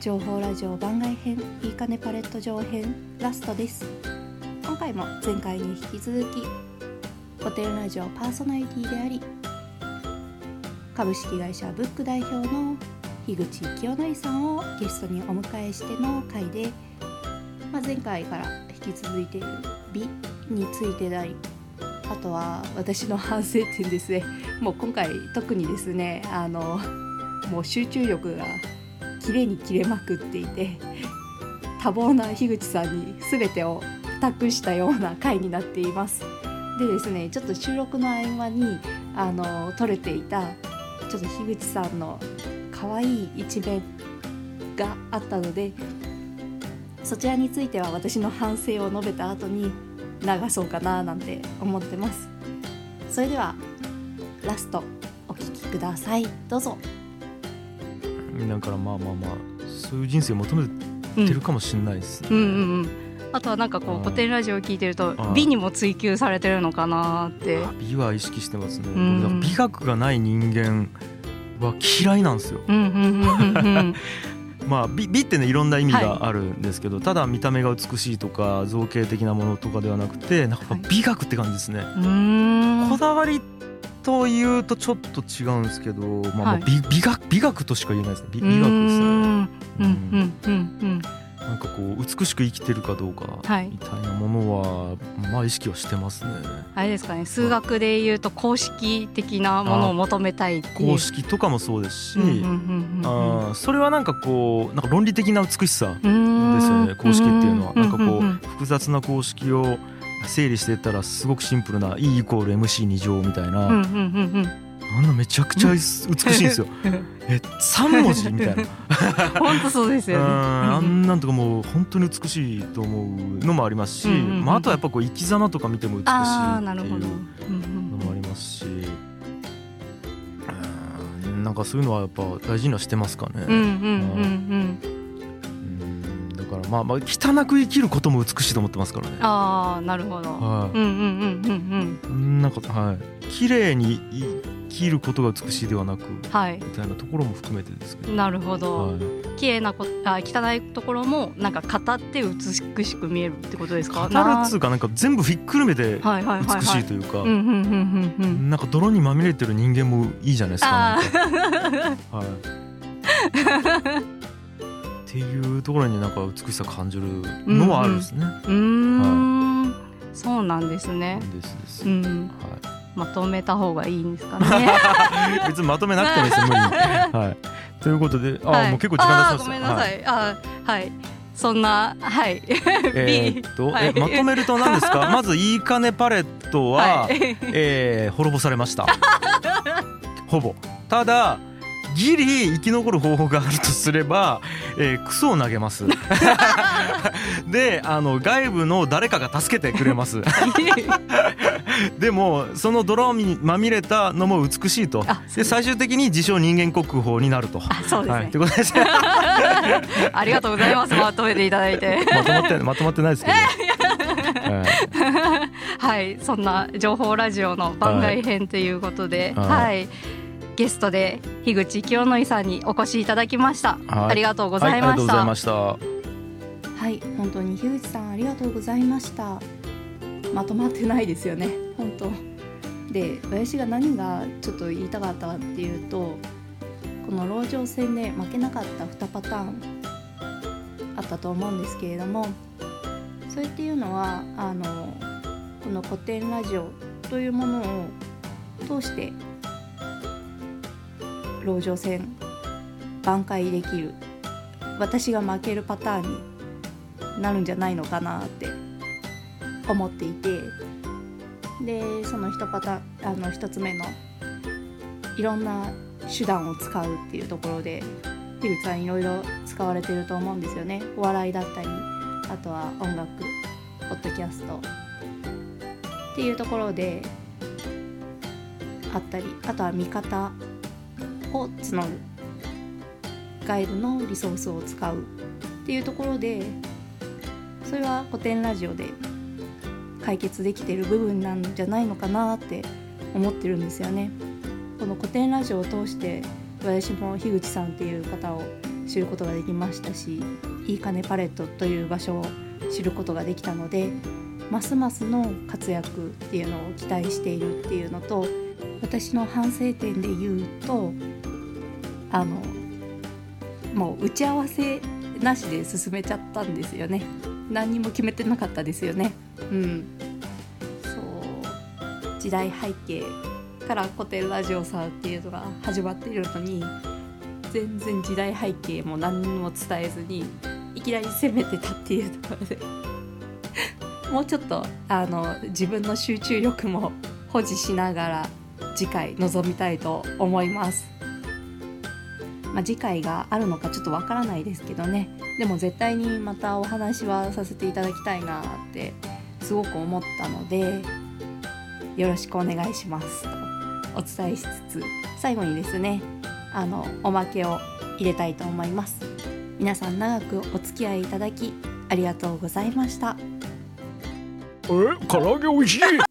情報ラジオ番外編いいかねパレット上編ラストです。今回も前回に引き続き古典ラジオパーソナリティであり株式会社ブック代表の樋口清則さんをゲストにお迎えしての回で、まあ、前回から引き続いている美についてでありあとは私の反省点ですね。もう今回特にですねあのもう集中力が綺麗に切れまくっていて多忙な樋口さんに全てを託したような回になっています。でですねちょっと収録の合間にあの撮れていたちょっと樋口さんの可愛い一面があったのでそちらについては私の反省を述べた後に流そうかななんて思ってます。それではラストお聴きください。どうぞ。だからまあまあまあそういう人生求めてるかもしれないですね、うんうんうん。あとはなんかこう古典ラジオを聞いてると美にも追求されてるのかなって。美は意識してますね、うん、美学がない人間は嫌いなんですよ、まあ美美ってねいろんな意味があるんですけど、はい、ただ見た目が美しいとか造形的なものとかではなくてなんか美学って感じですね、はい、こだわりというとちょっと違うんですけど、まあ、美美学美学としか言えないですね。美美学ですね。うんうんうんうんなんかこう美しく生きてるかどうかみたいなものは、まあ意識はしてますね。あれですかね。数学でいうと公式的なものを求めたいって公式とかもそうですし、あそれはなんかこうなんか論理的な美しさですよね公式っていうのは。なんかこう複雑な公式を整理してったらすごくシンプルな E イコール MC2 乗みたいな。あんなめちゃくちゃ美しいんですよ。え、三文字みたいな。本当そうですよね。あんなんとかもう本当に美しいと思うのもありますし、まああとはやっぱこう生き様とか見ても美しいっていうのもありますし、なんかそういうのはやっぱ大事にはしてますかね。うんうんうんうん。まあまあ汚く生きることも美しいと思ってますからね。ああなるほど、はい、うんうんうんうんうん。なんかはい。綺麗に生きることが美しいではなく、はい、みたいなところも含めてですけど。なるほど、はい、綺麗なこあ汚いところもなんか語って美しく見えるってことですか？語るっつうかなんか全部ひっくるめて美しいというかなんか泥にまみれてる人間もいいじゃないですかはいっていうところになんか美しさ感じるのはあるんですね。うん、はい、そうなんですね。ですです。うん、はい。まとめた方がいいんですかね。別にまとめなくてもいいです無理 はい。ということで、あ、はい、もう結構時間経ちました。ごめんなさい。はい、あ、はい。そんなはい。えっと、はい、えまとめると何ですか？まずいいかねパレットは、はい、えー、滅ぼされました。ほぼ。ただギリ生き残る方法があるとすれば、えー、クソを投げます。であの外部の誰かが助けてくれます。でもその泥にまみれたのも美しいと。で最終的に自称人間国宝になると。そうですね、はい、ということです ありがとうございます。まとめていただいて。まとまってまとまってないですけど。はい、そんな情報ラジオの番外編ということで、はい、はいゲストで樋口清則さんにお越しいただきました、はい、ありがとうございました、はい、した。はい本当に樋口さんありがとうございました。まとまってないですよね。本当。で私が何がちょっと言いたかったかっていうとこの籠城戦で負けなかった2パターンあったと思うんですけれどもそれっていうのはあのこの古典ラジオというものを通して籠城戦挽回できる。私が負けるパターンになるんじゃないのかなって思っていて。でその1パタあの1つ目のいろんな手段を使うっていうところで樋口さんいろいろ使われてると思うんですよね。お笑いだったりあとは音楽ポッドキャスト。っていうところであったりあとは見方。を募る外部のリソースを使うっていうところでそれは古典ラジオで解決できてる部分なんじゃないのかなって思ってるんですよね。この古典ラジオを通して私も樋口さんっていう方を知ることができましたしいいかねパレットという場所を知ることができたのでますますの活躍っていうのを期待しているっていうのと私の反省点で言うとあのもう打ち合わせなしで進めちゃったんですよね。何にも決めてなかったですよね。うん。そう。時代背景から古典ラジオさんっていうのが始まっているのに全然時代背景も何にも伝えずにいきなり攻めてたっていうところで。もうちょっとあの自分の集中力も保持しながら次回臨みたいと思います。まあ、次回があるのかちょっとわからないですけどね。でも絶対にまたお話はさせていただきたいなってすごく思ったのでよろしくお願いします。とお伝えしつつ最後にですねあのおまけを入れたいと思います。皆さん長くお付き合いいただきありがとうございました。え？唐揚げ美味しい。